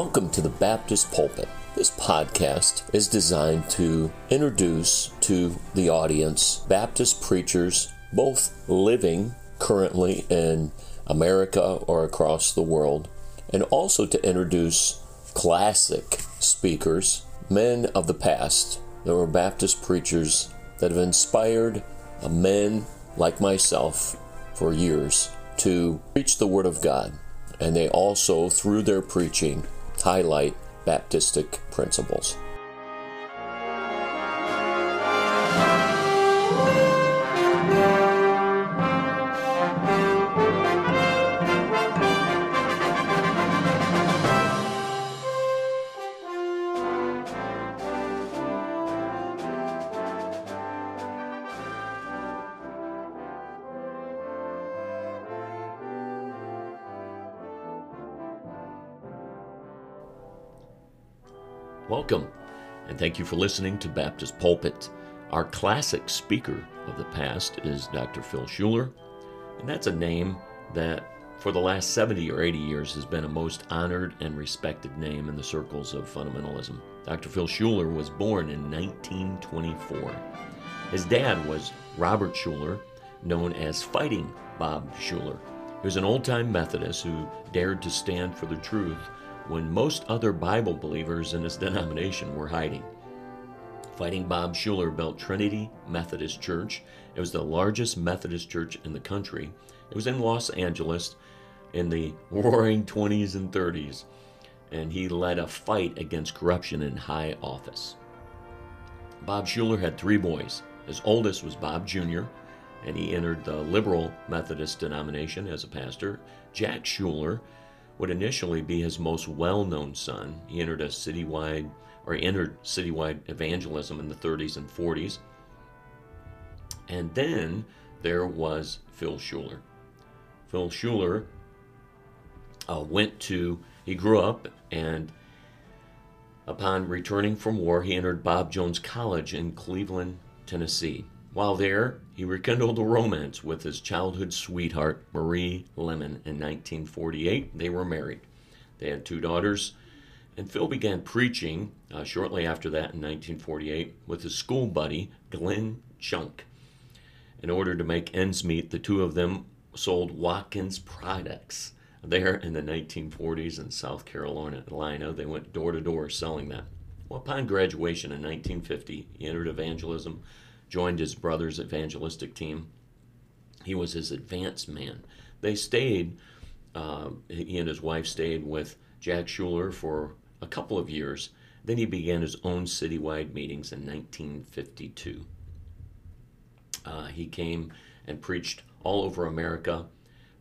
Welcome to the Baptist Pulpit. This podcast is designed to introduce to the audience Baptist preachers, both living currently in America or across the world, and also to introduce classic speakers, men of the past that were Baptist preachers that have inspired men like myself for years to preach the Word of God. And they also, through their preaching, highlight Baptistic principles. Welcome, and thank you for listening to Baptist Pulpit. Our classic speaker of the past is Dr. Phil Shuler, and that's a name that for the last 70 or 80 years has been a most honored and respected name in the circles of fundamentalism. Dr. Phil Shuler was born in 1924. His dad was Robert Shuler, known as Fighting Bob Shuler. He was an old time Methodist who dared to stand for the truth when most other Bible believers in his denomination were hiding. Fighting Bob Shuler built Trinity Methodist Church. It was the largest Methodist church in the country. It was in Los Angeles in the roaring 20s and 30s, and he led a fight against corruption in high office. Bob Shuler had three boys. His oldest was Bob Jr., and he entered the liberal Methodist denomination as a pastor. Jack Shuler would initially be his most well-known son. He entered a citywide or entered citywide evangelism in the 30s and 40s. And then there was Phil Shuler. Phil Shuler uh, went to, he grew up and upon returning from war, he entered Bob Jones College in Cleveland, Tennessee. While there, he rekindled a romance with his childhood sweetheart, Marie Lemon, in 1948. They were married. They had two daughters, and Phil began preaching uh, shortly after that in 1948 with his school buddy, Glenn Chunk. In order to make ends meet, the two of them sold Watkins products. There in the 1940s in South Carolina, they went door to door selling that. Well, upon graduation in 1950, he entered evangelism joined his brother's evangelistic team. He was his advance man. They stayed, uh, he and his wife stayed with Jack Shuler for a couple of years. Then he began his own citywide meetings in 1952. Uh, he came and preached all over America,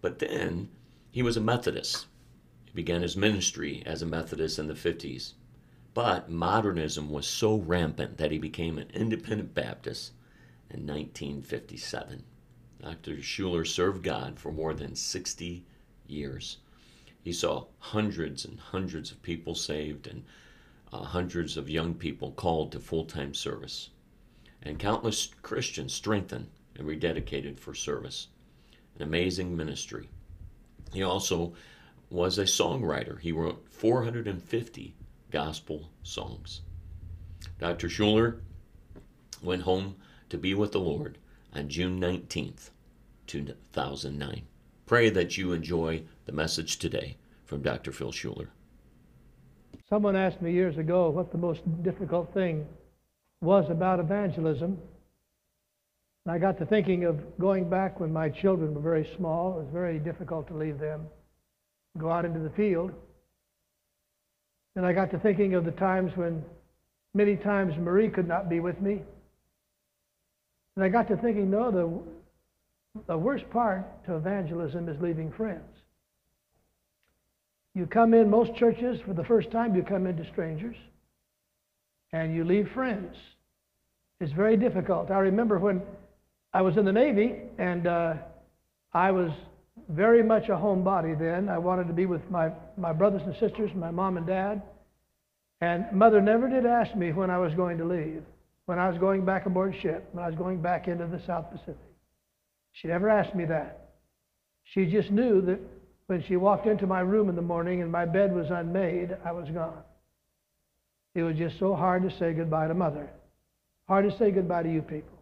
but then he was a Methodist. He began his ministry as a Methodist in the 50s. But modernism was so rampant that he became an independent Baptist in 1957. Dr. Shuler served God for more than 60 years. He saw hundreds and hundreds of people saved and uh, hundreds of young people called to full time service, and countless Christians strengthened and rededicated for service. An amazing ministry. He also was a songwriter. He wrote 450 gospel songs. Dr. Shuler went home to be with the Lord on June 19th, 2009. Pray that you enjoy the message today from Dr. Phil Shuler. Someone asked me years ago what the most difficult thing was about evangelism. And I got to thinking of going back when my children were very small. It was very difficult to leave them, go out into the field. And I got to thinking of the times when many times Marie could not be with me. And I got to thinking, no, the, the worst part to evangelism is leaving friends. You come in, most churches, for the first time, you come into strangers and you leave friends. It's very difficult. I remember when I was in the Navy and uh, I was very much a homebody then. I wanted to be with my, my brothers and sisters, my mom and dad. And mother never did ask me when I was going to leave when I was going back aboard ship, when I was going back into the South Pacific. She never asked me that. She just knew that when she walked into my room in the morning and my bed was unmade, I was gone. It was just so hard to say goodbye to mother. Hard to say goodbye to you people.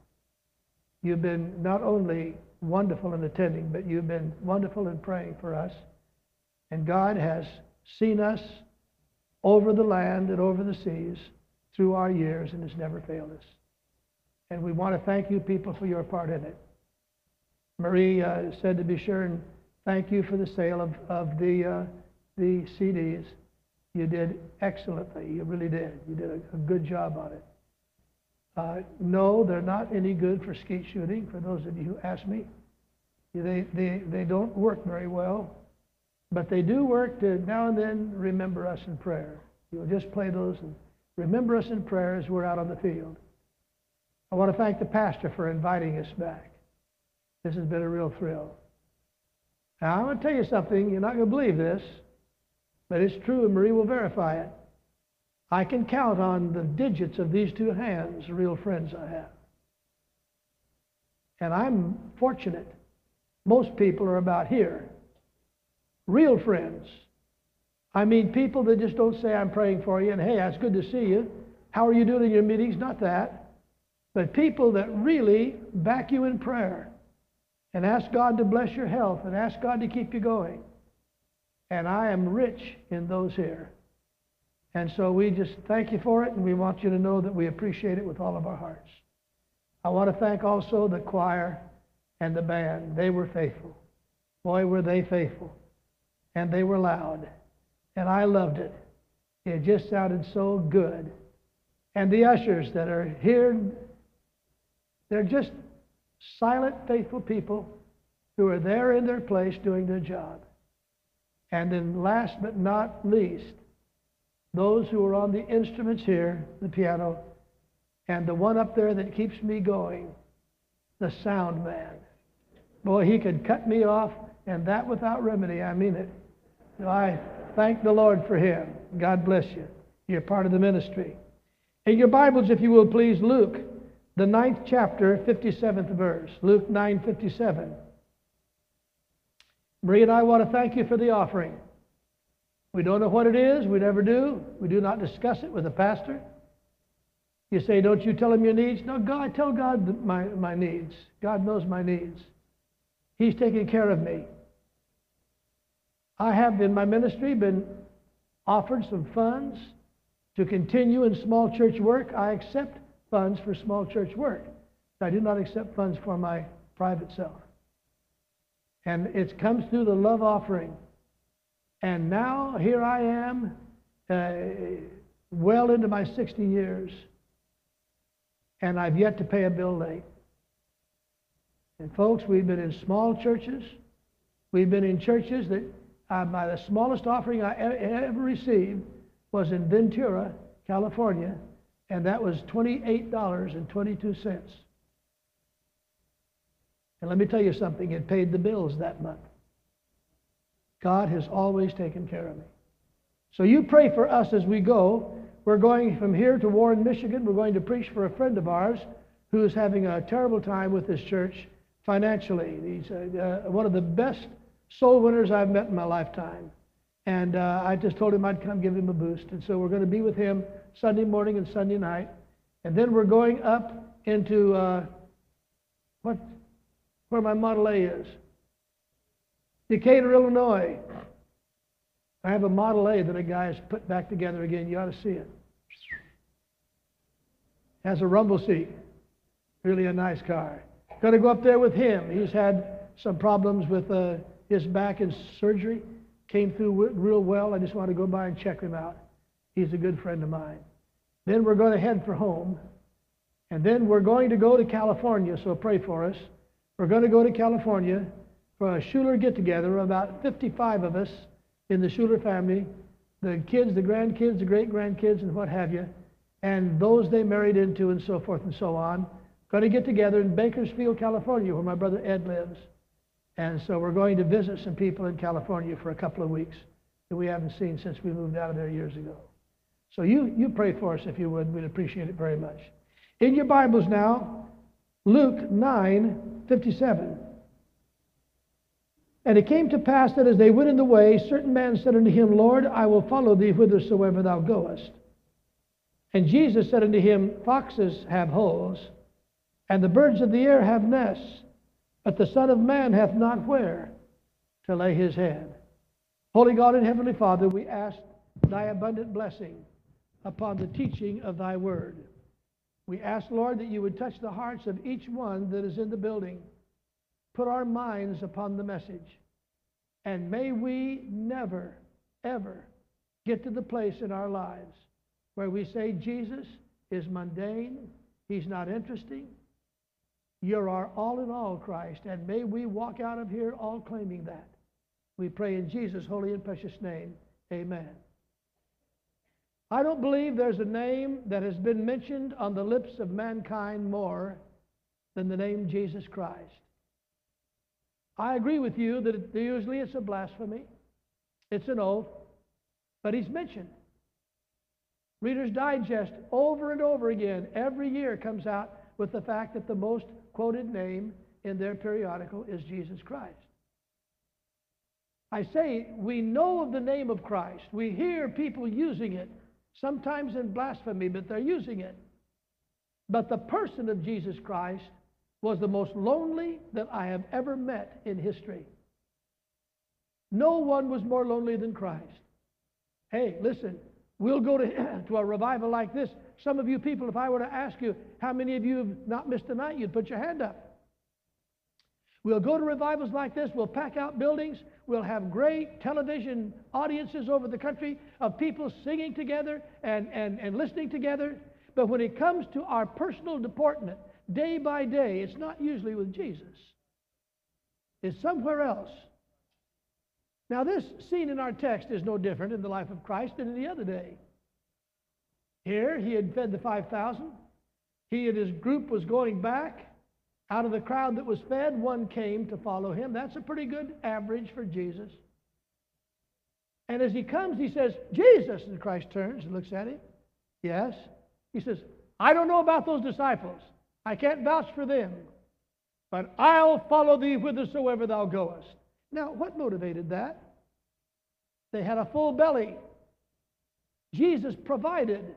You've been not only wonderful in attending, but you've been wonderful in praying for us. And God has seen us over the land and over the seas through our years and has never failed us. And we want to thank you people for your part in it. Marie uh, said to be sure and thank you for the sale of, of the, uh, the CDs. You did excellently. You really did. You did a, a good job on it. Uh, no, they're not any good for skeet shooting, for those of you who ask me. They, they, they don't work very well, but they do work to now and then remember us in prayer. You'll just play those and remember us in prayer as we're out on the field. I want to thank the pastor for inviting us back. This has been a real thrill. Now, I'm going to tell you something. You're not going to believe this, but it's true, and Marie will verify it. I can count on the digits of these two hands, real friends I have. And I'm fortunate. Most people are about here. Real friends. I mean, people that just don't say, I'm praying for you, and hey, it's good to see you. How are you doing in your meetings? Not that. But people that really back you in prayer and ask God to bless your health and ask God to keep you going. And I am rich in those here. And so we just thank you for it, and we want you to know that we appreciate it with all of our hearts. I want to thank also the choir and the band. They were faithful. Boy, were they faithful. And they were loud. And I loved it. It just sounded so good. And the ushers that are here, they're just silent, faithful people who are there in their place doing their job. And then, last but not least, those who are on the instruments here, the piano, and the one up there that keeps me going, the sound man. Boy, he could cut me off, and that without remedy. I mean it. So I thank the Lord for him. God bless you. You're part of the ministry. In your Bibles, if you will please, Luke, the ninth chapter, 57th verse. Luke 9 57. Marie and I want to thank you for the offering. We don't know what it is. We never do. We do not discuss it with the pastor. You say, Don't you tell him your needs? No, God, tell God my, my needs. God knows my needs. He's taking care of me. I have in my ministry been offered some funds to continue in small church work. I accept funds for small church work. I do not accept funds for my private self. And it comes through the love offering. And now here I am, uh, well into my 60 years, and I've yet to pay a bill late. And folks, we've been in small churches. We've been in churches that uh, my, the smallest offering I ever received was in Ventura, California, and that was $28.22. And let me tell you something, it paid the bills that month. God has always taken care of me. So you pray for us as we go. We're going from here to Warren, Michigan. We're going to preach for a friend of ours who is having a terrible time with this church financially. He's uh, uh, one of the best soul winners I've met in my lifetime. And uh, I just told him I'd come give him a boost. And so we're going to be with him Sunday morning and Sunday night. And then we're going up into uh, what, where my Model A is. Decatur, Illinois. I have a Model A that a guy has put back together again. You ought to see it. Has a rumble seat. Really a nice car. Going to go up there with him. He's had some problems with uh, his back and surgery. Came through real well. I just want to go by and check him out. He's a good friend of mine. Then we're going to head for home. And then we're going to go to California, so pray for us. We're going to go to California for a Shuler get together, about 55 of us in the Shuler family, the kids, the grandkids, the great grandkids, and what have you, and those they married into, and so forth and so on. Going to get together in Bakersfield, California, where my brother Ed lives. And so we're going to visit some people in California for a couple of weeks that we haven't seen since we moved out of there years ago. So you, you pray for us if you would. We'd appreciate it very much. In your Bibles now, Luke 9 57. And it came to pass that as they went in the way, certain men said unto him, Lord, I will follow thee whithersoever thou goest. And Jesus said unto him, Foxes have holes, and the birds of the air have nests, but the Son of Man hath not where to lay his head. Holy God and Heavenly Father, we ask thy abundant blessing upon the teaching of thy word. We ask, Lord, that you would touch the hearts of each one that is in the building. Put our minds upon the message. And may we never, ever get to the place in our lives where we say Jesus is mundane, he's not interesting. You're our all in all, Christ. And may we walk out of here all claiming that. We pray in Jesus' holy and precious name. Amen. I don't believe there's a name that has been mentioned on the lips of mankind more than the name Jesus Christ. I agree with you that usually it's a blasphemy, it's an oath, but he's mentioned. Reader's Digest, over and over again, every year comes out with the fact that the most quoted name in their periodical is Jesus Christ. I say, we know of the name of Christ. We hear people using it, sometimes in blasphemy, but they're using it. But the person of Jesus Christ was the most lonely that I have ever met in history. No one was more lonely than Christ. Hey, listen, we'll go to, to a revival like this. Some of you people, if I were to ask you how many of you have not missed a night, you'd put your hand up. We'll go to revivals like this. We'll pack out buildings. We'll have great television audiences over the country of people singing together and, and, and listening together. But when it comes to our personal deportment, day by day, it's not usually with Jesus, it's somewhere else. Now, this scene in our text is no different in the life of Christ than any other day. Here, he had fed the 5,000. He and his group was going back. Out of the crowd that was fed, one came to follow him. That's a pretty good average for Jesus. And as he comes, he says, Jesus. And Christ turns and looks at him. Yes. He says, I don't know about those disciples. I can't vouch for them. But I'll follow thee whithersoever thou goest. Now, what motivated that? They had a full belly. Jesus provided.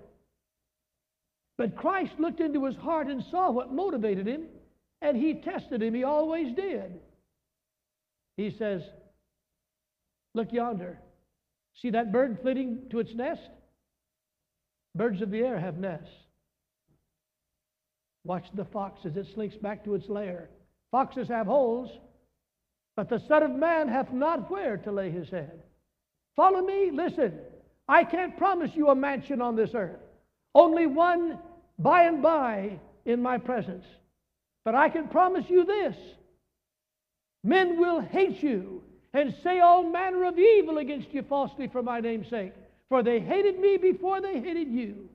But Christ looked into his heart and saw what motivated him. And he tested him. He always did. He says, Look yonder. See that bird flitting to its nest? Birds of the air have nests. Watch the fox as it slinks back to its lair. Foxes have holes, but the Son of Man hath not where to lay his head. Follow me? Listen. I can't promise you a mansion on this earth. Only one by and by in my presence. But I can promise you this men will hate you and say all manner of evil against you falsely for my name's sake. For they hated me before they hated you.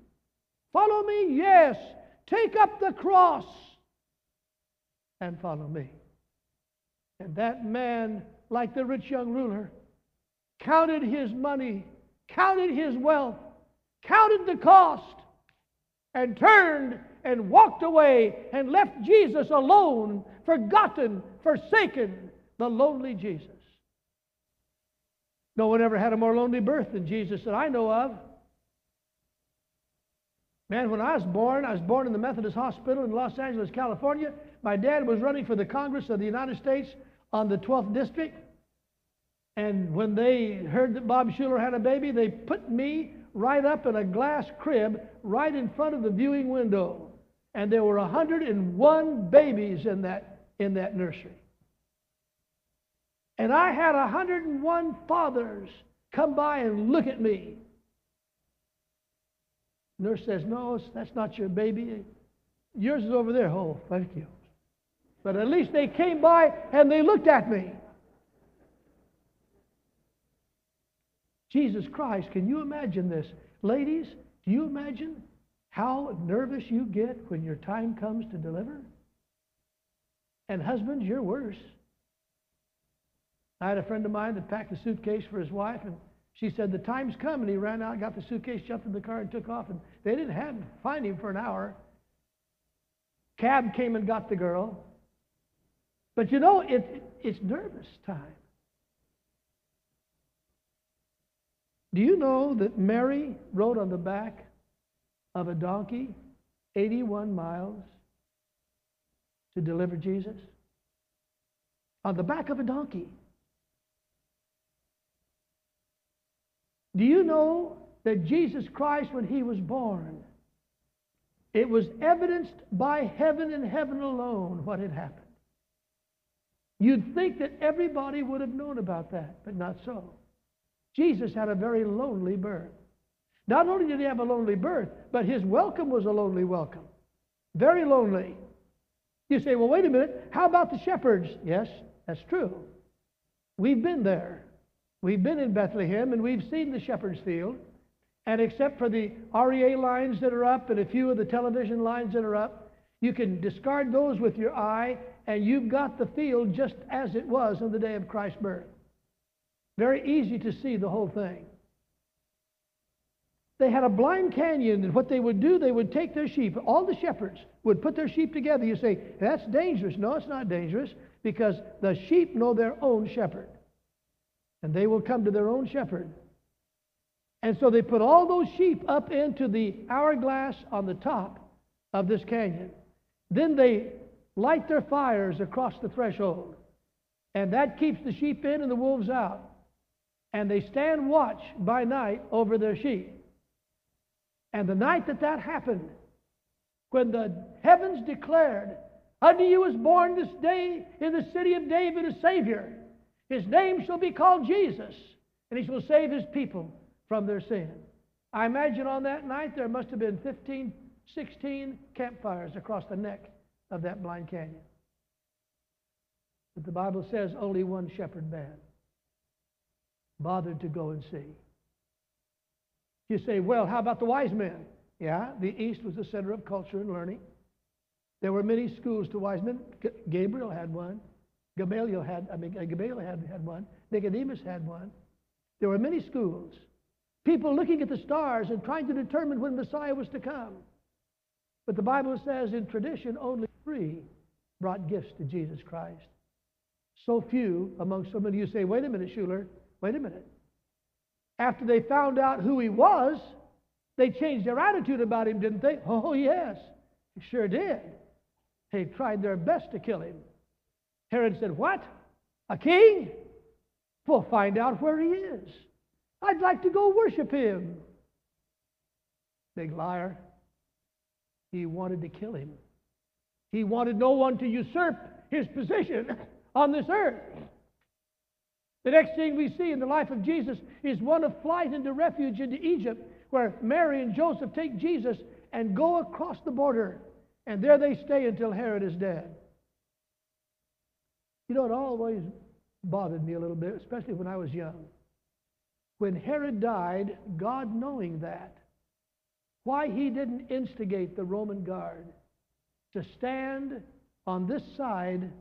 Follow me? Yes. Take up the cross and follow me. And that man, like the rich young ruler, counted his money, counted his wealth, counted the cost, and turned and walked away and left Jesus alone, forgotten, forsaken, the lonely Jesus. No one ever had a more lonely birth than Jesus that I know of. Man, when I was born, I was born in the Methodist Hospital in Los Angeles, California. My dad was running for the Congress of the United States on the 12th District. And when they heard that Bob Shuler had a baby, they put me right up in a glass crib right in front of the viewing window. And there were 101 babies in that, in that nursery. And I had 101 fathers come by and look at me. Nurse says, No, that's not your baby. Yours is over there. Oh, thank you. But at least they came by and they looked at me. Jesus Christ, can you imagine this? Ladies, do you imagine how nervous you get when your time comes to deliver? And husbands, you're worse. I had a friend of mine that packed a suitcase for his wife, and she said the time's come, and he ran out, got the suitcase, jumped in the car, and took off. And they didn't have find him for an hour. Cab came and got the girl. But you know, it, it's nervous time. Do you know that Mary rode on the back of a donkey 81 miles to deliver Jesus? On the back of a donkey. Do you know that Jesus Christ, when he was born, it was evidenced by heaven and heaven alone what had happened? You'd think that everybody would have known about that, but not so. Jesus had a very lonely birth. Not only did he have a lonely birth, but his welcome was a lonely welcome. Very lonely. You say, well, wait a minute. How about the shepherds? Yes, that's true. We've been there. We've been in Bethlehem and we've seen the shepherd's field. And except for the REA lines that are up and a few of the television lines that are up, you can discard those with your eye and you've got the field just as it was on the day of Christ's birth. Very easy to see the whole thing. They had a blind canyon, and what they would do, they would take their sheep. All the shepherds would put their sheep together. You say, that's dangerous. No, it's not dangerous because the sheep know their own shepherd, and they will come to their own shepherd. And so they put all those sheep up into the hourglass on the top of this canyon. Then they light their fires across the threshold, and that keeps the sheep in and the wolves out and they stand watch by night over their sheep. And the night that that happened, when the heavens declared, Unto you is born this day in the city of David a Savior. His name shall be called Jesus, and he shall save his people from their sin. I imagine on that night there must have been 15, 16 campfires across the neck of that blind canyon. But the Bible says only one shepherd man bothered to go and see. You say, well, how about the wise men? Yeah, the East was the center of culture and learning. There were many schools to wise men. G- Gabriel had one. Gamaliel had, I mean, uh, Gamaliel had, had one. Nicodemus had one. There were many schools. People looking at the stars and trying to determine when Messiah was to come. But the Bible says in tradition, only three brought gifts to Jesus Christ. So few among so many. You say, wait a minute, Shuler. Wait a minute. After they found out who he was, they changed their attitude about him, didn't they? Oh, yes, they sure did. They tried their best to kill him. Herod said, What? A king? We'll find out where he is. I'd like to go worship him. Big liar. He wanted to kill him. He wanted no one to usurp his position on this earth. The next thing we see in the life of Jesus is one of flight into refuge into Egypt, where Mary and Joseph take Jesus and go across the border. And there they stay until Herod is dead. You know, it always bothered me a little bit, especially when I was young. When Herod died, God knowing that, why he didn't instigate the Roman guard to stand on this side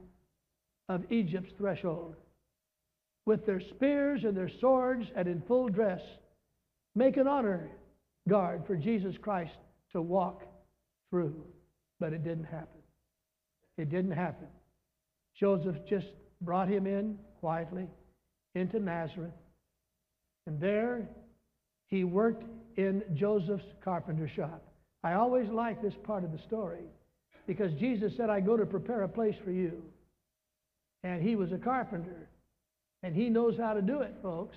of Egypt's threshold with their spears and their swords and in full dress, make an honor guard for Jesus Christ to walk through. But it didn't happen. It didn't happen. Joseph just brought him in quietly into Nazareth. And there he worked in Joseph's carpenter shop. I always like this part of the story because Jesus said, I go to prepare a place for you. And he was a carpenter. And he knows how to do it, folks.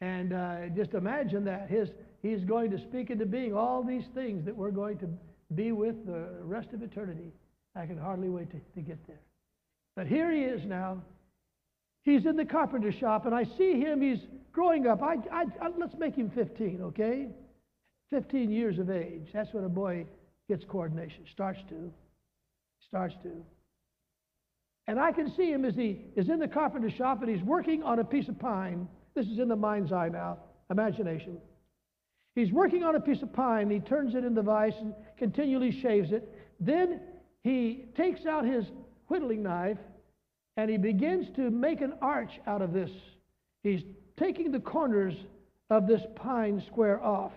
And uh, just imagine that. His, he's going to speak into being all these things that we're going to be with the rest of eternity. I can hardly wait to, to get there. But here he is now. He's in the carpenter shop, and I see him. He's growing up. I, I, I, let's make him 15, okay? 15 years of age. That's when a boy gets coordination. Starts to. Starts to. And I can see him as he is in the carpenter shop and he's working on a piece of pine. This is in the mind's eye now, imagination. He's working on a piece of pine. He turns it in the vise and continually shaves it. Then he takes out his whittling knife and he begins to make an arch out of this. He's taking the corners of this pine square off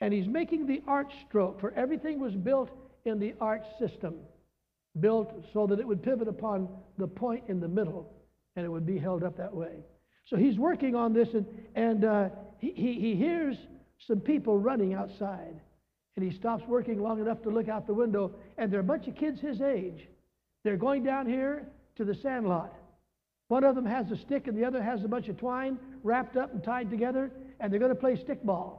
and he's making the arch stroke, for everything was built in the arch system built so that it would pivot upon the point in the middle and it would be held up that way. So he's working on this, and, and uh, he, he, he hears some people running outside. And he stops working long enough to look out the window, and there are a bunch of kids his age. They're going down here to the sandlot. One of them has a stick, and the other has a bunch of twine wrapped up and tied together, and they're going to play stickball.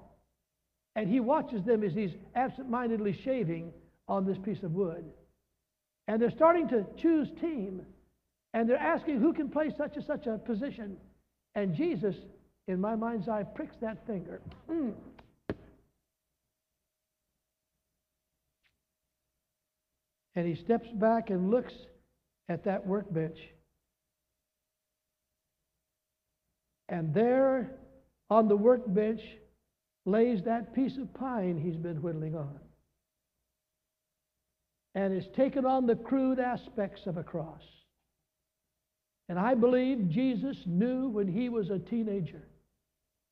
And he watches them as he's absent-mindedly shaving on this piece of wood. And they're starting to choose team. And they're asking who can play such and such a position. And Jesus, in my mind's eye, pricks that finger. Mm. And he steps back and looks at that workbench. And there on the workbench lays that piece of pine he's been whittling on. And it's taken on the crude aspects of a cross. And I believe Jesus knew when he was a teenager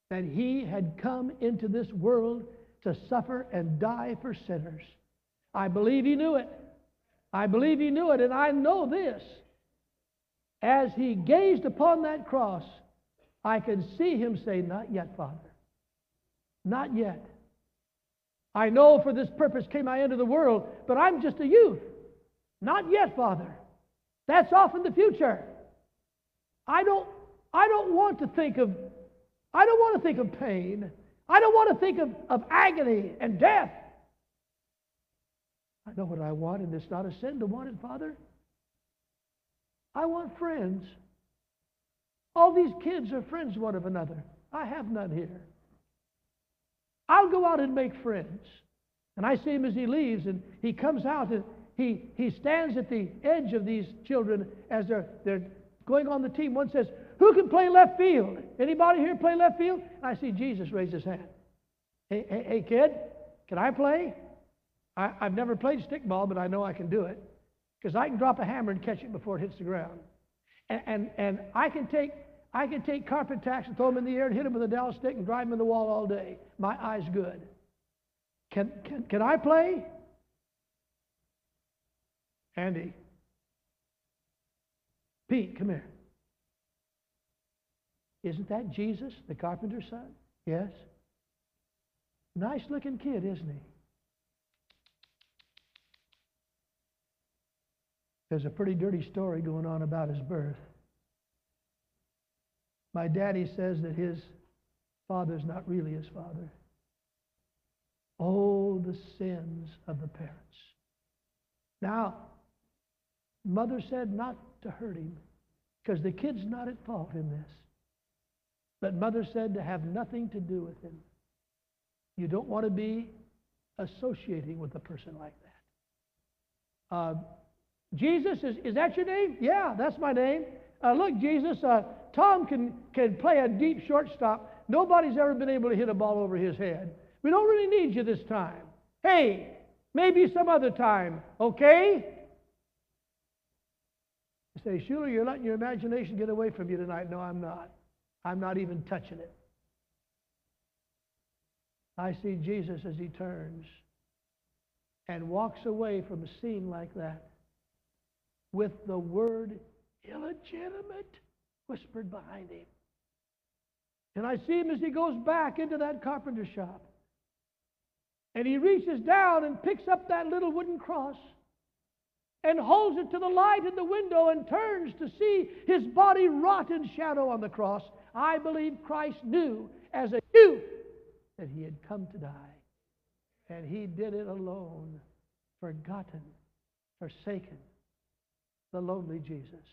that he had come into this world to suffer and die for sinners. I believe he knew it. I believe he knew it, and I know this. As he gazed upon that cross, I can see him say, Not yet, Father. Not yet. I know for this purpose came I into the world, but I'm just a youth. Not yet, Father. That's off in the future. I don't, I don't want to think of, I don't want to think of pain. I don't want to think of, of agony and death. I know what I want, and it's not a sin to want it, Father. I want friends. All these kids are friends one of another. I have none here. I'll go out and make friends. And I see him as he leaves, and he comes out and he, he stands at the edge of these children as they're, they're going on the team. One says, Who can play left field? Anybody here play left field? And I see Jesus raise his hand. Hey, hey, hey kid, can I play? I, have never played stickball, but I know I can do it because I can drop a hammer and catch it before it hits the ground. And, and, and I can take I can take carpet tacks and throw them in the air and hit them with a dowel stick and drive them in the wall all day. My eye's good. Can, can, can I play? Andy. Pete, come here. Isn't that Jesus, the carpenter's son? Yes. Nice looking kid, isn't he? There's a pretty dirty story going on about his birth. My daddy says that his father's not really his father. Oh, the sins of the parents. Now, mother said not to hurt him because the kid's not at fault in this. But mother said to have nothing to do with him. You don't want to be associating with a person like that. Uh, Jesus, is, is that your name? Yeah, that's my name. Uh, look, Jesus, uh, Tom can, can play a deep shortstop. Nobody's ever been able to hit a ball over his head. We don't really need you this time. Hey, maybe some other time, okay? You say, Shuler, you're letting your imagination get away from you tonight. No, I'm not. I'm not even touching it. I see Jesus as he turns and walks away from a scene like that with the word illegitimate whispered behind him. And I see him as he goes back into that carpenter shop. And he reaches down and picks up that little wooden cross and holds it to the light in the window and turns to see his body rot in shadow on the cross. I believe Christ knew as a youth that he had come to die. And he did it alone, forgotten, forsaken, the lonely Jesus.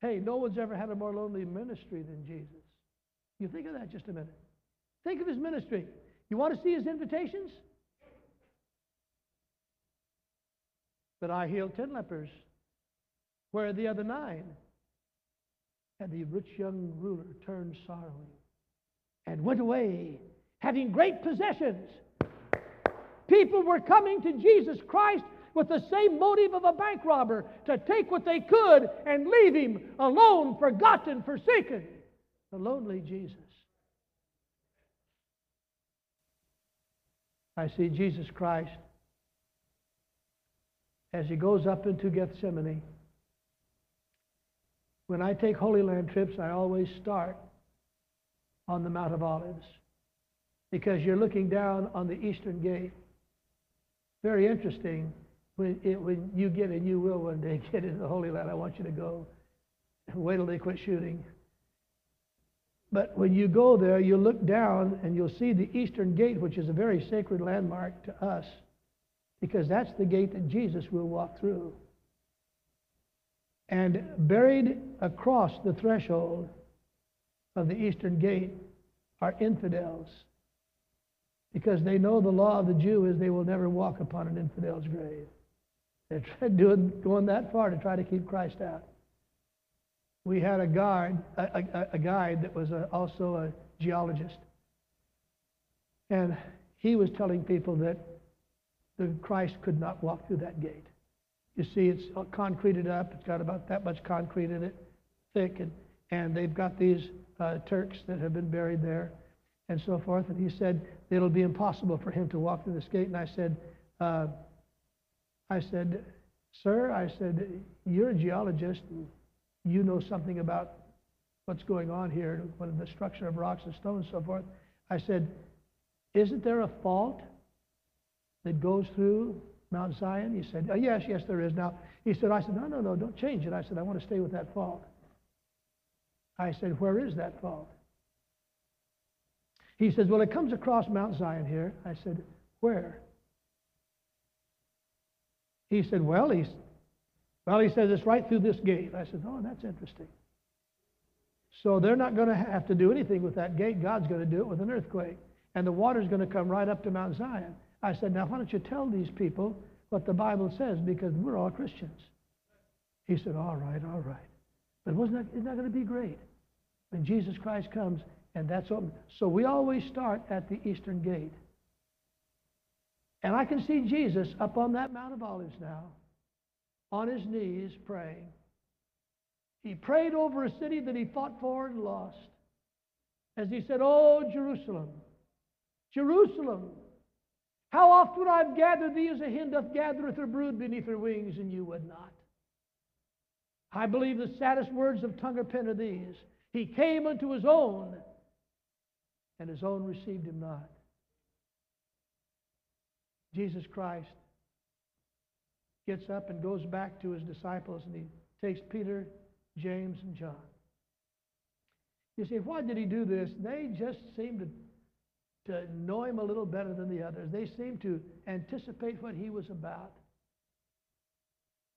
Hey, no one's ever had a more lonely ministry than Jesus. You think of that just a minute. Think of his ministry. You want to see his invitations? But I healed ten lepers. Where are the other nine? And the rich young ruler turned sorrowing and went away, having great possessions. People were coming to Jesus Christ with the same motive of a bank robber to take what they could and leave him alone, forgotten, forsaken. The lonely Jesus. I see Jesus Christ as he goes up into Gethsemane. When I take Holy Land trips, I always start on the Mount of Olives because you're looking down on the eastern gate. Very interesting. When, it, when you get, and you will one day get into the Holy Land, I want you to go. Wait till they quit shooting. But when you go there, you look down and you'll see the eastern gate, which is a very sacred landmark to us, because that's the gate that Jesus will walk through. And buried across the threshold of the eastern gate are infidels, because they know the law of the Jew is they will never walk upon an infidel's grave. They're doing, going that far to try to keep Christ out we had a guard, a, a, a guide that was a, also a geologist. And he was telling people that the Christ could not walk through that gate. You see, it's concreted up. It's got about that much concrete in it, thick, and, and they've got these uh, Turks that have been buried there, and so forth. And he said it'll be impossible for him to walk through this gate. And I said, uh, I said, sir, I said, you're a geologist. You know something about what's going on here, with the structure of rocks and stones and so forth. I said, Isn't there a fault that goes through Mount Zion? He said, oh, Yes, yes, there is. Now, he said, I said, No, no, no, don't change it. I said, I want to stay with that fault. I said, Where is that fault? He says, Well, it comes across Mount Zion here. I said, Where? He said, Well, he's well, he says it's right through this gate. I said, Oh, that's interesting. So they're not going to have to do anything with that gate. God's going to do it with an earthquake. And the water's going to come right up to Mount Zion. I said, Now, why don't you tell these people what the Bible says because we're all Christians? He said, All right, all right. But wasn't that, isn't that going to be great? When Jesus Christ comes and that's open. So we always start at the eastern gate. And I can see Jesus up on that Mount of Olives now on his knees praying. He prayed over a city that he fought for and lost. As he said, Oh, Jerusalem, Jerusalem, how oft would I have gathered thee as a hen doth gathereth her brood beneath her wings, and you would not. I believe the saddest words of tongue or pen are these. He came unto his own, and his own received him not. Jesus Christ gets up and goes back to his disciples and he takes Peter, James, and John. You see, why did he do this? They just seemed to, to know him a little better than the others. They seemed to anticipate what he was about.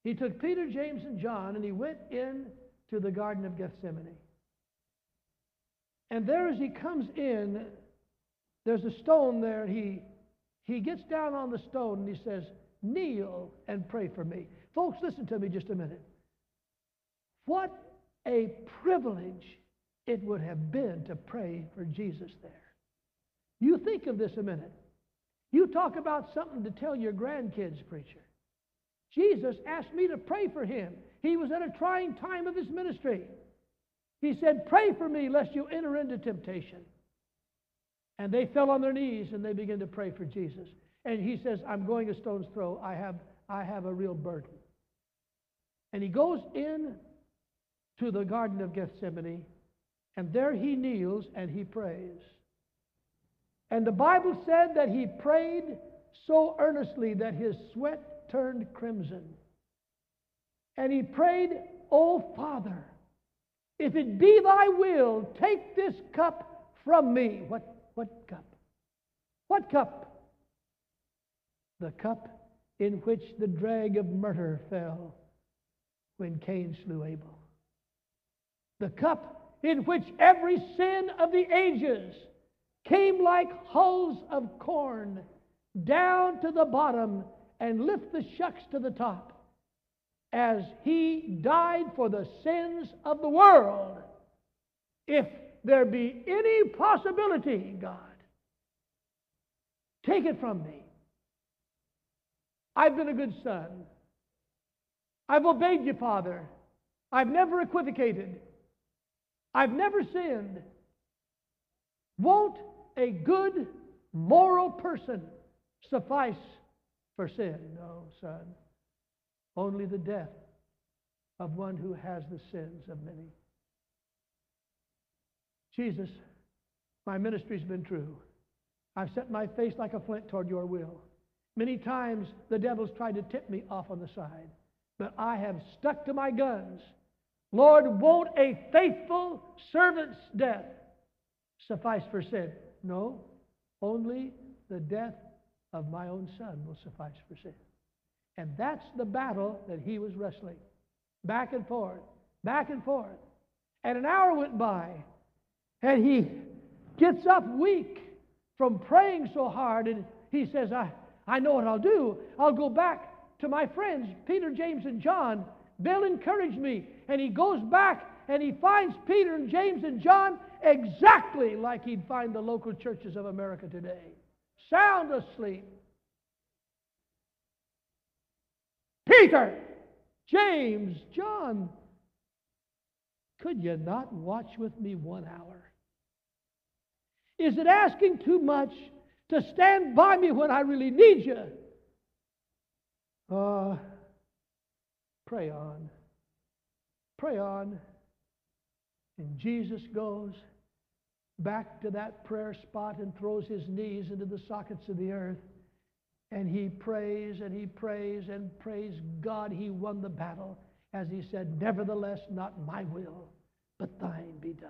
He took Peter, James, and John and he went in to the Garden of Gethsemane. And there, as he comes in, there's a stone there. and He, he gets down on the stone and he says, kneel and pray for me. Folks, listen to me just a minute. What a privilege it would have been to pray for Jesus there. You think of this a minute. You talk about something to tell your grandkids, preacher. Jesus asked me to pray for him. He was at a trying time of his ministry. He said, Pray for me lest you enter into temptation. And they fell on their knees and they began to pray for Jesus. And he says, I'm going a stone's throw. I have, I have a real burden. And he goes in to the Garden of Gethsemane, and there he kneels and he prays. And the Bible said that he prayed so earnestly that his sweat turned crimson. And he prayed, O Father, if it be thy will, take this cup from me. What, what cup? What cup? the cup in which the drag of murder fell when Cain slew Abel. The cup in which every sin of the ages came like hulls of corn down to the bottom and lift the shucks to the top as he died for the sins of the world. If there be any possibility, God, take it from me. I've been a good son. I've obeyed you, Father. I've never equivocated. I've never sinned. Won't a good moral person suffice for sin? No, son. Only the death of one who has the sins of many. Jesus my ministry's been true. I've set my face like a flint toward your will. Many times the devil's tried to tip me off on the side, but I have stuck to my guns. Lord, won't a faithful servant's death suffice for sin? No, only the death of my own son will suffice for sin. And that's the battle that he was wrestling. Back and forth, back and forth. And an hour went by, and he gets up weak from praying so hard, and he says, I, I know what I'll do. I'll go back to my friends, Peter, James, and John. They'll encourage me. And he goes back and he finds Peter and James and John exactly like he'd find the local churches of America today sound asleep. Peter, James, John, could you not watch with me one hour? Is it asking too much to stand by me when I really need you? Uh, pray on. Pray on. And Jesus goes back to that prayer spot and throws his knees into the sockets of the earth. And he prays and he prays and prays God. He won the battle as he said, Nevertheless, not my will, but thine be done.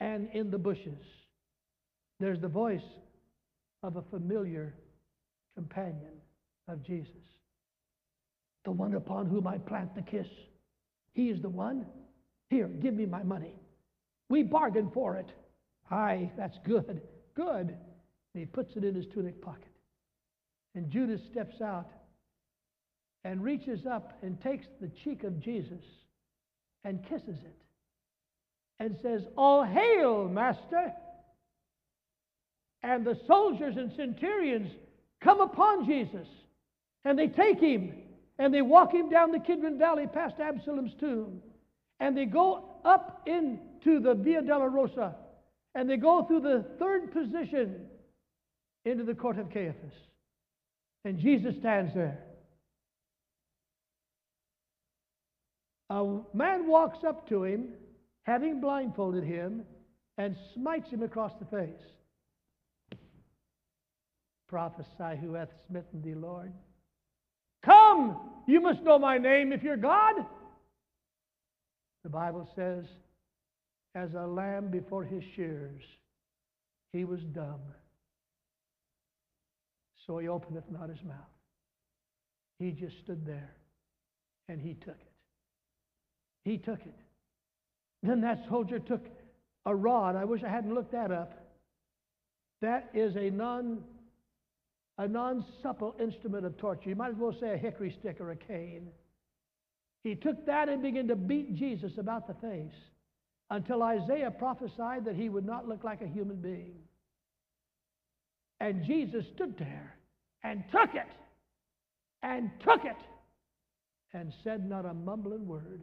And in the bushes, there's the voice of a familiar companion of Jesus. The one upon whom I plant the kiss. He is the one. Here, give me my money. We bargained for it. Aye, that's good. Good. And he puts it in his tunic pocket. And Judas steps out and reaches up and takes the cheek of Jesus and kisses it and says, All hail, Master! And the soldiers and centurions come upon Jesus and they take him and they walk him down the Kidron Valley past Absalom's tomb and they go up into the Via Dolorosa and they go through the third position into the court of Caiaphas. And Jesus stands there. A man walks up to him, having blindfolded him, and smites him across the face. Prophesy who hath smitten thee, Lord. Come, you must know my name if you're God. The Bible says, as a lamb before his shears, he was dumb. So he openeth not his mouth. He just stood there and he took it. He took it. Then that soldier took a rod. I wish I hadn't looked that up. That is a non a non-supple instrument of torture. You might as well say a hickory stick or a cane. He took that and began to beat Jesus about the face until Isaiah prophesied that he would not look like a human being. And Jesus stood there and took it and took it and said not a mumbling word.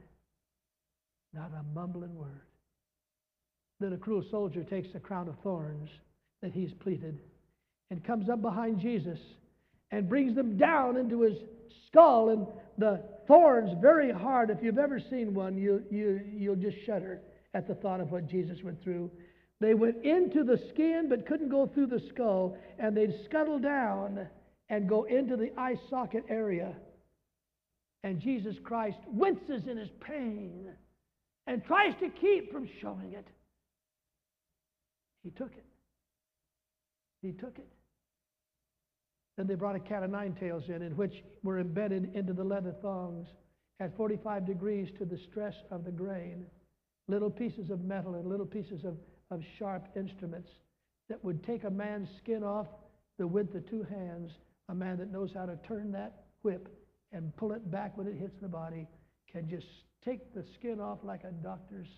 Not a mumbling word. Then a cruel soldier takes the crown of thorns that he's pleated and comes up behind Jesus and brings them down into his skull. And the thorns, very hard. If you've ever seen one, you, you, you'll just shudder at the thought of what Jesus went through. They went into the skin but couldn't go through the skull, and they'd scuttle down and go into the eye socket area. And Jesus Christ winces in his pain and tries to keep from showing it. He took it. He took it. Then they brought a cat of nine tails in, in which were embedded into the leather thongs at 45 degrees to the stress of the grain, little pieces of metal and little pieces of, of sharp instruments that would take a man's skin off the width of two hands. A man that knows how to turn that whip and pull it back when it hits the body can just take the skin off like a doctor's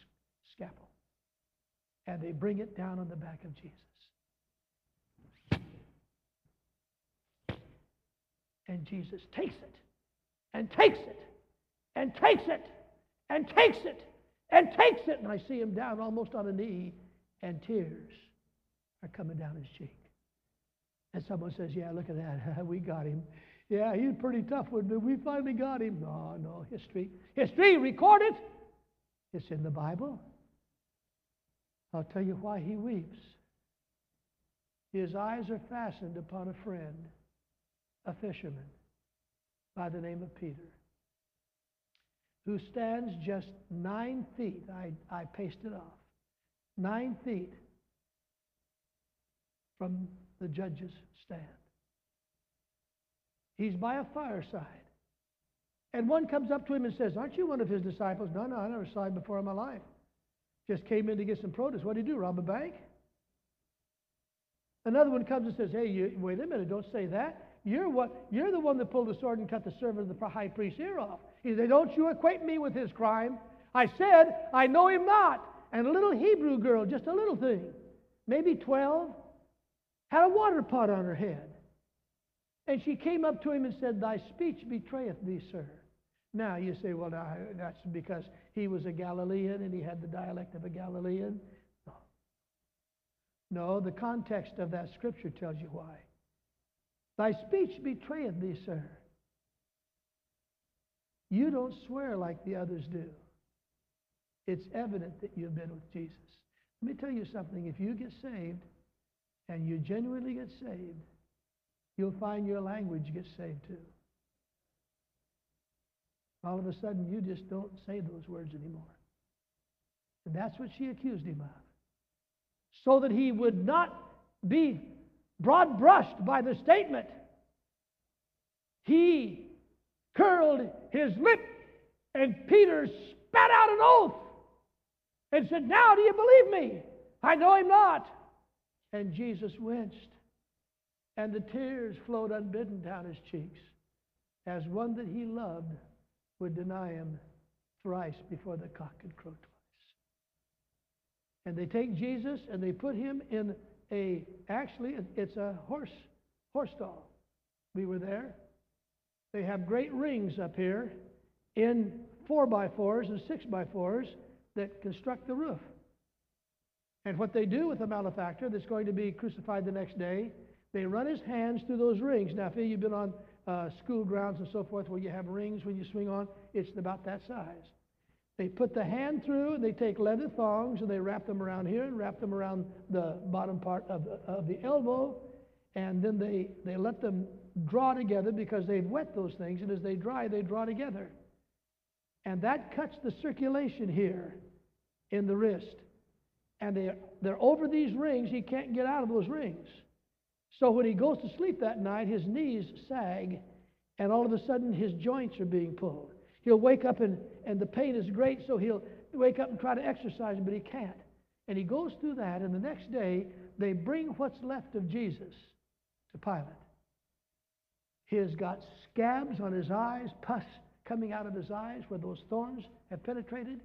scalpel. And they bring it down on the back of Jesus. And Jesus takes it and takes it and takes it and takes it and takes it. And I see him down almost on a knee, and tears are coming down his cheek. And someone says, Yeah, look at that. we got him. Yeah, he's pretty tough one, but we finally got him. No, no, history. History, record it. It's in the Bible. I'll tell you why he weeps. His eyes are fastened upon a friend, a fisherman by the name of Peter, who stands just nine feet. I, I pasted off. Nine feet from the judge's stand. He's by a fireside. And one comes up to him and says, Aren't you one of his disciples? No, no, I never saw him before in my life. Just came in to get some produce. What did he do? Rob a bank? Another one comes and says, Hey, you, wait a minute, don't say that. You're, what, you're the one that pulled the sword and cut the servant of the high priest's ear off. He said, Don't you acquaint me with his crime. I said, I know him not. And a little Hebrew girl, just a little thing, maybe 12, had a water pot on her head. And she came up to him and said, Thy speech betrayeth thee, sir. Now you say, well, now, that's because he was a Galilean and he had the dialect of a Galilean. No. No, the context of that scripture tells you why. Thy speech betrayeth thee, sir. You don't swear like the others do. It's evident that you've been with Jesus. Let me tell you something. If you get saved and you genuinely get saved, you'll find your language gets saved too. All of a sudden, you just don't say those words anymore. And that's what she accused him of. So that he would not be broad brushed by the statement, he curled his lip, and Peter spat out an oath and said, Now do you believe me? I know him not. And Jesus winced, and the tears flowed unbidden down his cheeks, as one that he loved would deny him thrice before the cock had crowed twice. And they take Jesus and they put him in a, actually, it's a horse, horse stall. We were there. They have great rings up here in four by fours and six by fours that construct the roof. And what they do with the malefactor that's going to be crucified the next day, they run his hands through those rings. Now, if you've been on uh, school grounds and so forth where you have rings when you swing on, it's about that size. They put the hand through and they take leather thongs and they wrap them around here and wrap them around the bottom part of the, of the elbow. And then they, they let them draw together because they've wet those things. And as they dry, they draw together. And that cuts the circulation here in the wrist. And they're, they're over these rings. He can't get out of those rings. So when he goes to sleep that night, his knees sag, and all of a sudden his joints are being pulled. He'll wake up and, and the pain is great, so he'll wake up and try to exercise, but he can't. And he goes through that, and the next day they bring what's left of Jesus to Pilate. He has got scabs on his eyes, pus coming out of his eyes where those thorns have penetrated.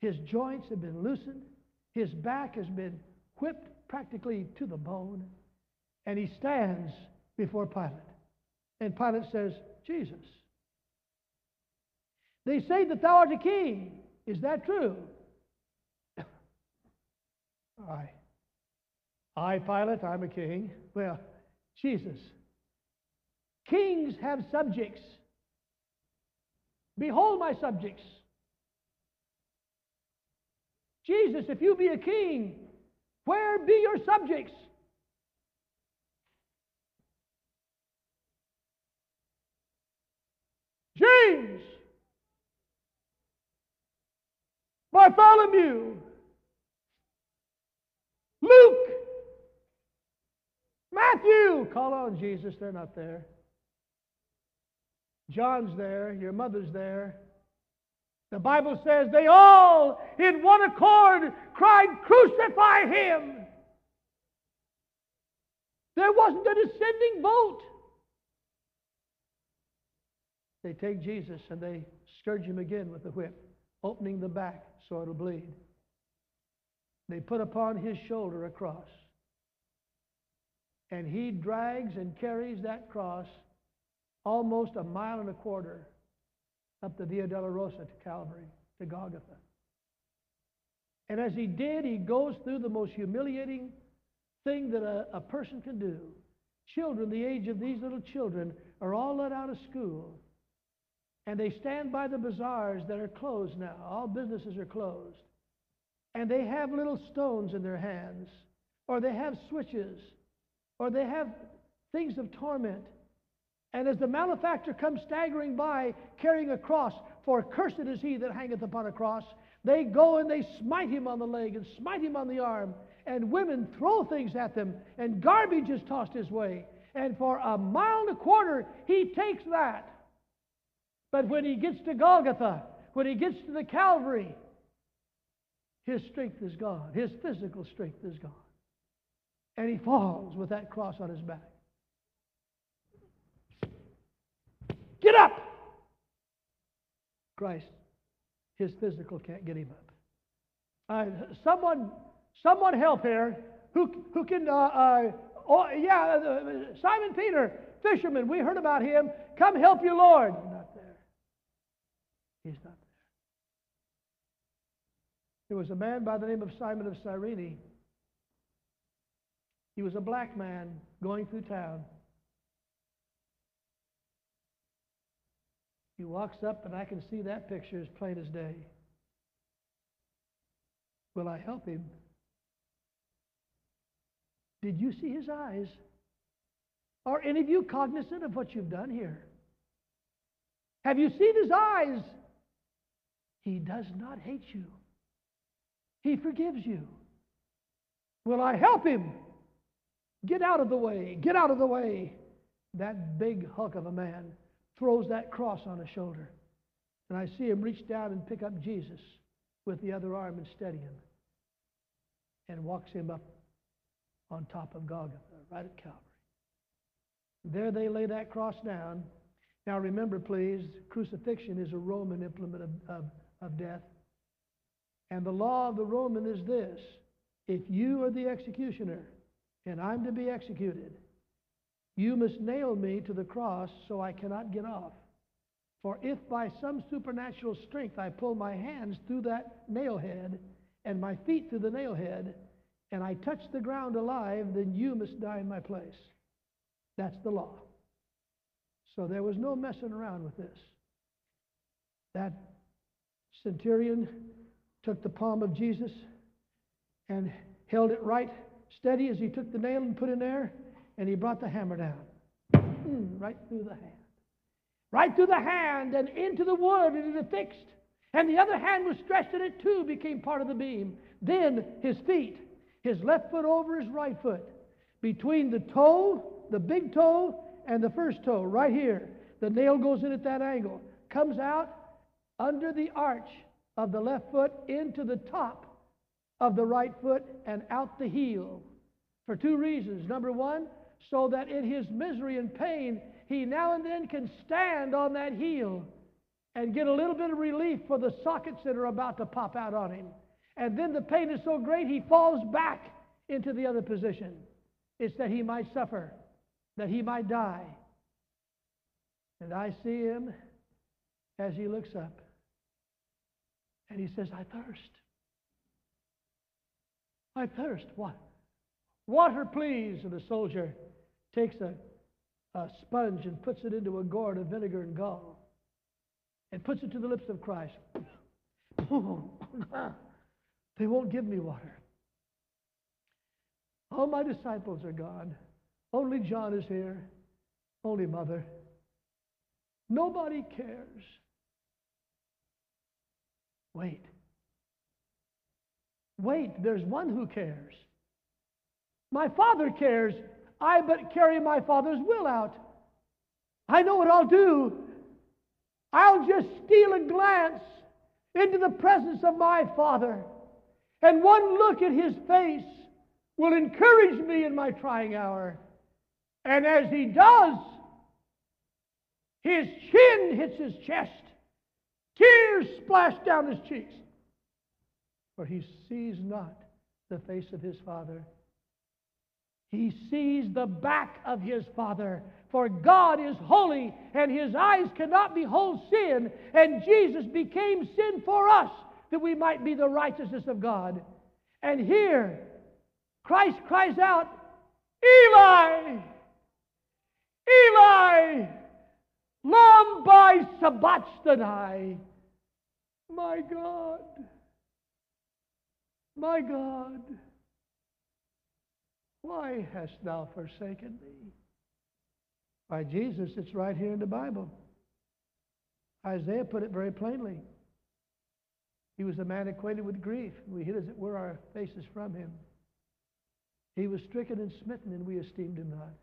His joints have been loosened. His back has been whipped practically to the bone. And he stands before Pilate. And Pilate says, Jesus. They say that thou art a king. Is that true? I. I, Pilate, I'm a king. Well, Jesus. Kings have subjects. Behold my subjects. Jesus, if you be a king, where be your subjects? James, Bartholomew, Luke, Matthew. Call on Jesus, they're not there. John's there, your mother's there. The Bible says they all, in one accord, cried, Crucify him! There wasn't a descending vote. They take Jesus and they scourge him again with the whip, opening the back so it'll bleed. They put upon his shoulder a cross. And he drags and carries that cross almost a mile and a quarter up the Via Dolorosa to Calvary, to Golgotha. And as he did, he goes through the most humiliating thing that a, a person can do. Children, the age of these little children, are all let out of school. And they stand by the bazaars that are closed now. All businesses are closed. and they have little stones in their hands, or they have switches, or they have things of torment. And as the malefactor comes staggering by, carrying a cross, for cursed is he that hangeth upon a cross, they go and they smite him on the leg and smite him on the arm. And women throw things at them, and garbage is tossed his way. And for a mile and a quarter, he takes that. But when he gets to Golgotha, when he gets to the Calvary, his strength is gone. His physical strength is gone. And he falls with that cross on his back. Get up! Christ, his physical can't get him up. Uh, someone, someone help here. Who, who can, uh, uh, oh, yeah, uh, Simon Peter, fisherman, we heard about him. Come help you, Lord. Not there. He's not there. There was a man by the name of Simon of Cyrene. He was a black man going through town. He walks up, and I can see that picture as plain as day. Will I help him? Did you see his eyes? Are any of you cognizant of what you've done here? Have you seen his eyes? He does not hate you. He forgives you. Will I help him? Get out of the way. Get out of the way. That big hulk of a man throws that cross on his shoulder. And I see him reach down and pick up Jesus with the other arm and steady him. And walks him up on top of Golgotha, right at Calvary. There they lay that cross down. Now remember, please, crucifixion is a Roman implement of, of, of death. And the law of the Roman is this if you are the executioner and I'm to be executed, you must nail me to the cross so I cannot get off. For if by some supernatural strength I pull my hands through that nail head and my feet through the nail head, and I touch the ground alive, then you must die in my place. That's the law. So there was no messing around with this. That centurion took the palm of Jesus and held it right steady as he took the nail and put in there and he brought the hammer down. Mm, right through the hand. Right through the hand and into the wood, and it fixed. And the other hand was stretched, and it too became part of the beam. Then his feet, his left foot over his right foot, between the toe, the big toe, and the first toe, right here. The nail goes in at that angle, comes out under the arch of the left foot into the top of the right foot and out the heel. For two reasons. Number one, so that in his misery and pain, he now and then can stand on that heel and get a little bit of relief for the sockets that are about to pop out on him. And then the pain is so great, he falls back into the other position. It's that he might suffer, that he might die. And I see him as he looks up and he says, I thirst. I thirst. What? Water, please. And the soldier takes a, a sponge and puts it into a gourd of vinegar and gall and puts it to the lips of Christ. they won't give me water. All my disciples are gone. Only John is here. Only Mother. Nobody cares. Wait. Wait, there's one who cares. My Father cares. I but carry my Father's will out. I know what I'll do. I'll just steal a glance into the presence of my Father. And one look at his face will encourage me in my trying hour. And as he does, his chin hits his chest, tears splash down his cheeks, for he sees not the face of his Father. He sees the back of his Father. For God is holy, and his eyes cannot behold sin, and Jesus became sin for us that we might be the righteousness of God. And here, Christ cries out, Eli, Eli, lama sabachthani. My God, My God, why hast thou forsaken me? By Jesus, it's right here in the Bible. Isaiah put it very plainly. He was a man acquainted with grief. We hid, as it were, our faces from him. He was stricken and smitten, and we esteemed him not.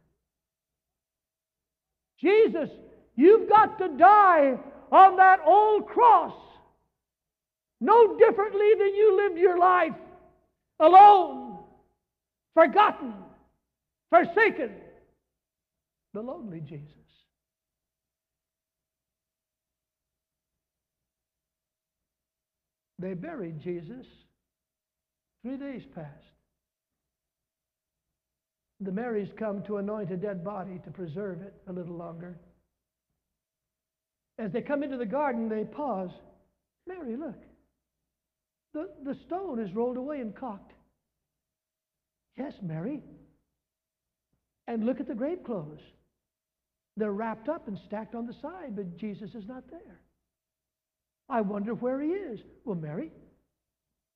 Jesus, you've got to die on that old cross no differently than you lived your life alone, forgotten, forsaken. The lonely Jesus. They buried Jesus. Three days passed. The Marys come to anoint a dead body to preserve it a little longer. As they come into the garden, they pause. Mary, look. The, the stone is rolled away and cocked. Yes, Mary. And look at the grave clothes. They're wrapped up and stacked on the side, but Jesus is not there. I wonder where he is. Well, Mary,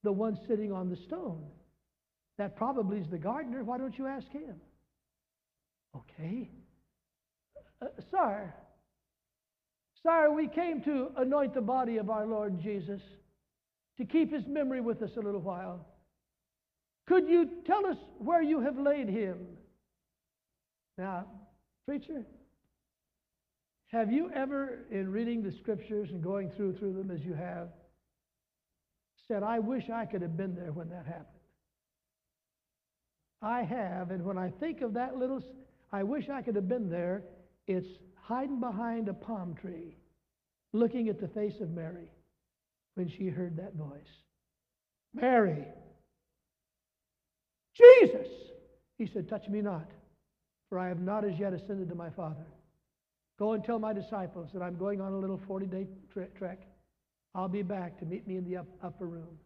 the one sitting on the stone, that probably is the gardener. Why don't you ask him? Okay. Uh, sir, sir, we came to anoint the body of our Lord Jesus to keep his memory with us a little while. Could you tell us where you have laid him? Now, preacher, have you ever, in reading the scriptures and going through through them as you have, said, I wish I could have been there when that happened? I have, and when I think of that little, I wish I could have been there, it's hiding behind a palm tree, looking at the face of Mary when she heard that voice. Mary, Jesus! He said, Touch me not, for I have not as yet ascended to my Father. Go and tell my disciples that I'm going on a little 40 day trek. I'll be back to meet me in the up, upper room.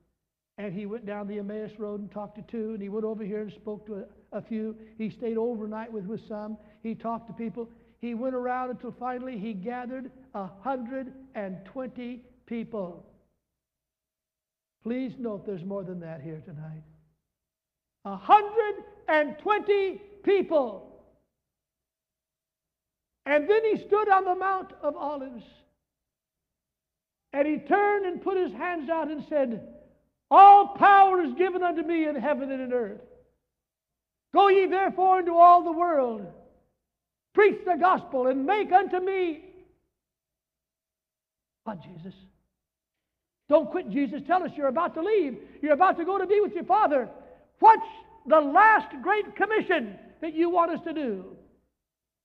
And he went down the Emmaus Road and talked to two, and he went over here and spoke to a, a few. He stayed overnight with, with some. He talked to people. He went around until finally he gathered 120 people. Please note there's more than that here tonight. 120 people. And then he stood on the Mount of Olives. And he turned and put his hands out and said, All power is given unto me in heaven and in earth. Go ye therefore into all the world, preach the gospel, and make unto me. What, Jesus? Don't quit, Jesus. Tell us you're about to leave. You're about to go to be with your Father. What's the last great commission that you want us to do?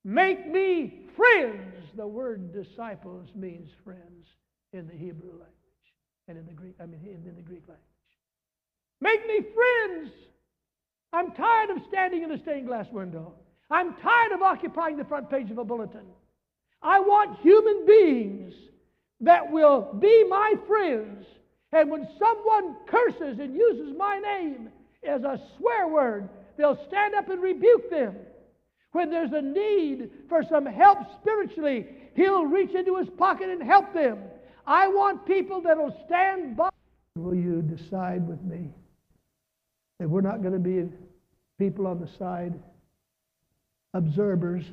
Make me friends. The word disciples means friends in the Hebrew language and in the Greek, I mean, in the Greek language. Make me friends. I'm tired of standing in a stained glass window. I'm tired of occupying the front page of a bulletin. I want human beings that will be my friends. And when someone curses and uses my name as a swear word, they'll stand up and rebuke them. When there's a need for some help spiritually, he'll reach into his pocket and help them. I want people that'll stand by. Will you decide with me that we're not going to be people on the side, observers,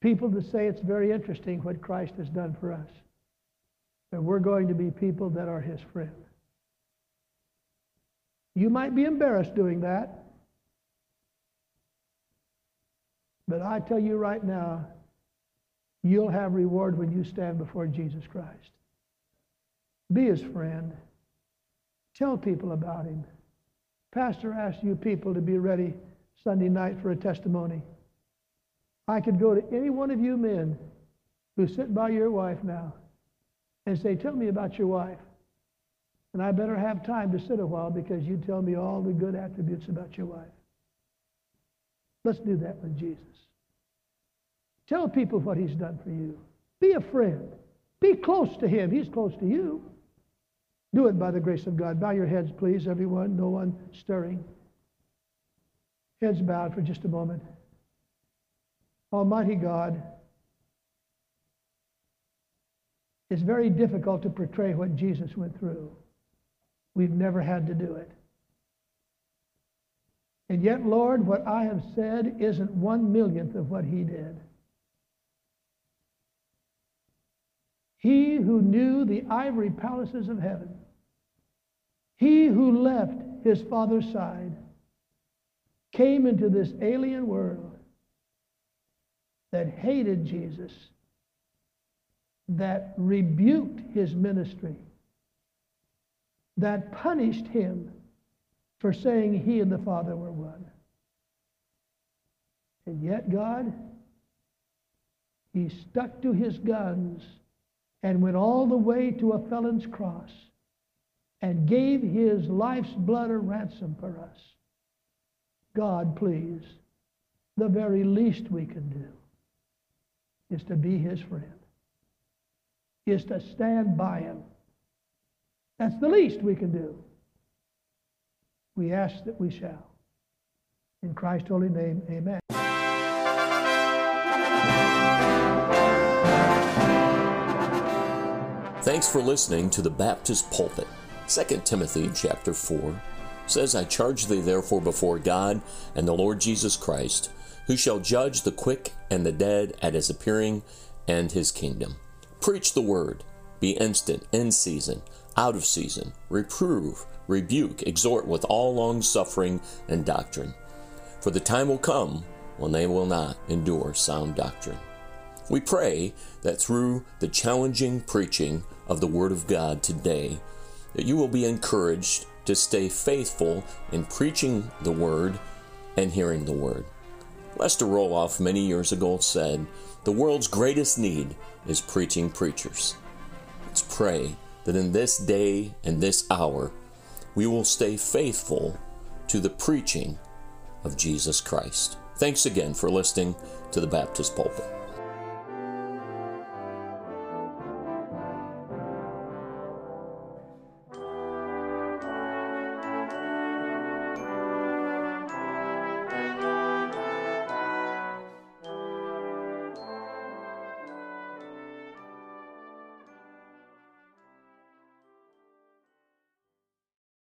people to say it's very interesting what Christ has done for us. That we're going to be people that are his friend. You might be embarrassed doing that. But I tell you right now, you'll have reward when you stand before Jesus Christ. Be his friend. Tell people about him. Pastor asked you people to be ready Sunday night for a testimony. I could go to any one of you men who sit by your wife now and say, Tell me about your wife. And I better have time to sit a while because you tell me all the good attributes about your wife. Let's do that with Jesus. Tell people what he's done for you. Be a friend. Be close to him. He's close to you. Do it by the grace of God. Bow your heads, please, everyone. No one stirring. Heads bowed for just a moment. Almighty God, it's very difficult to portray what Jesus went through. we've never had to do it. And yet, Lord, what I have said isn't one millionth of what he did. He who knew the ivory palaces of heaven, he who left his father's side, came into this alien world that hated Jesus, that rebuked his ministry, that punished him for saying he and the Father were one. And yet, God, he stuck to his guns and went all the way to a felon's cross and gave his life's blood a ransom for us. God, please, the very least we can do is to be his friend, is to stand by him. That's the least we can do. We ask that we shall. In Christ's holy name, amen. Thanks for listening to the Baptist Pulpit. 2 Timothy chapter 4 says, I charge thee therefore before God and the Lord Jesus Christ, who shall judge the quick and the dead at his appearing and his kingdom. Preach the word, be instant, in season, out of season, reprove, rebuke, exhort with all long suffering and doctrine. For the time will come when they will not endure sound doctrine. We pray that through the challenging preaching of the Word of God today, that you will be encouraged to stay faithful in preaching the Word and hearing the Word. Lester Roloff many years ago said, The world's greatest need is preaching preachers. Let's pray that in this day and this hour, we will stay faithful to the preaching of Jesus Christ. Thanks again for listening to the Baptist Pulpit.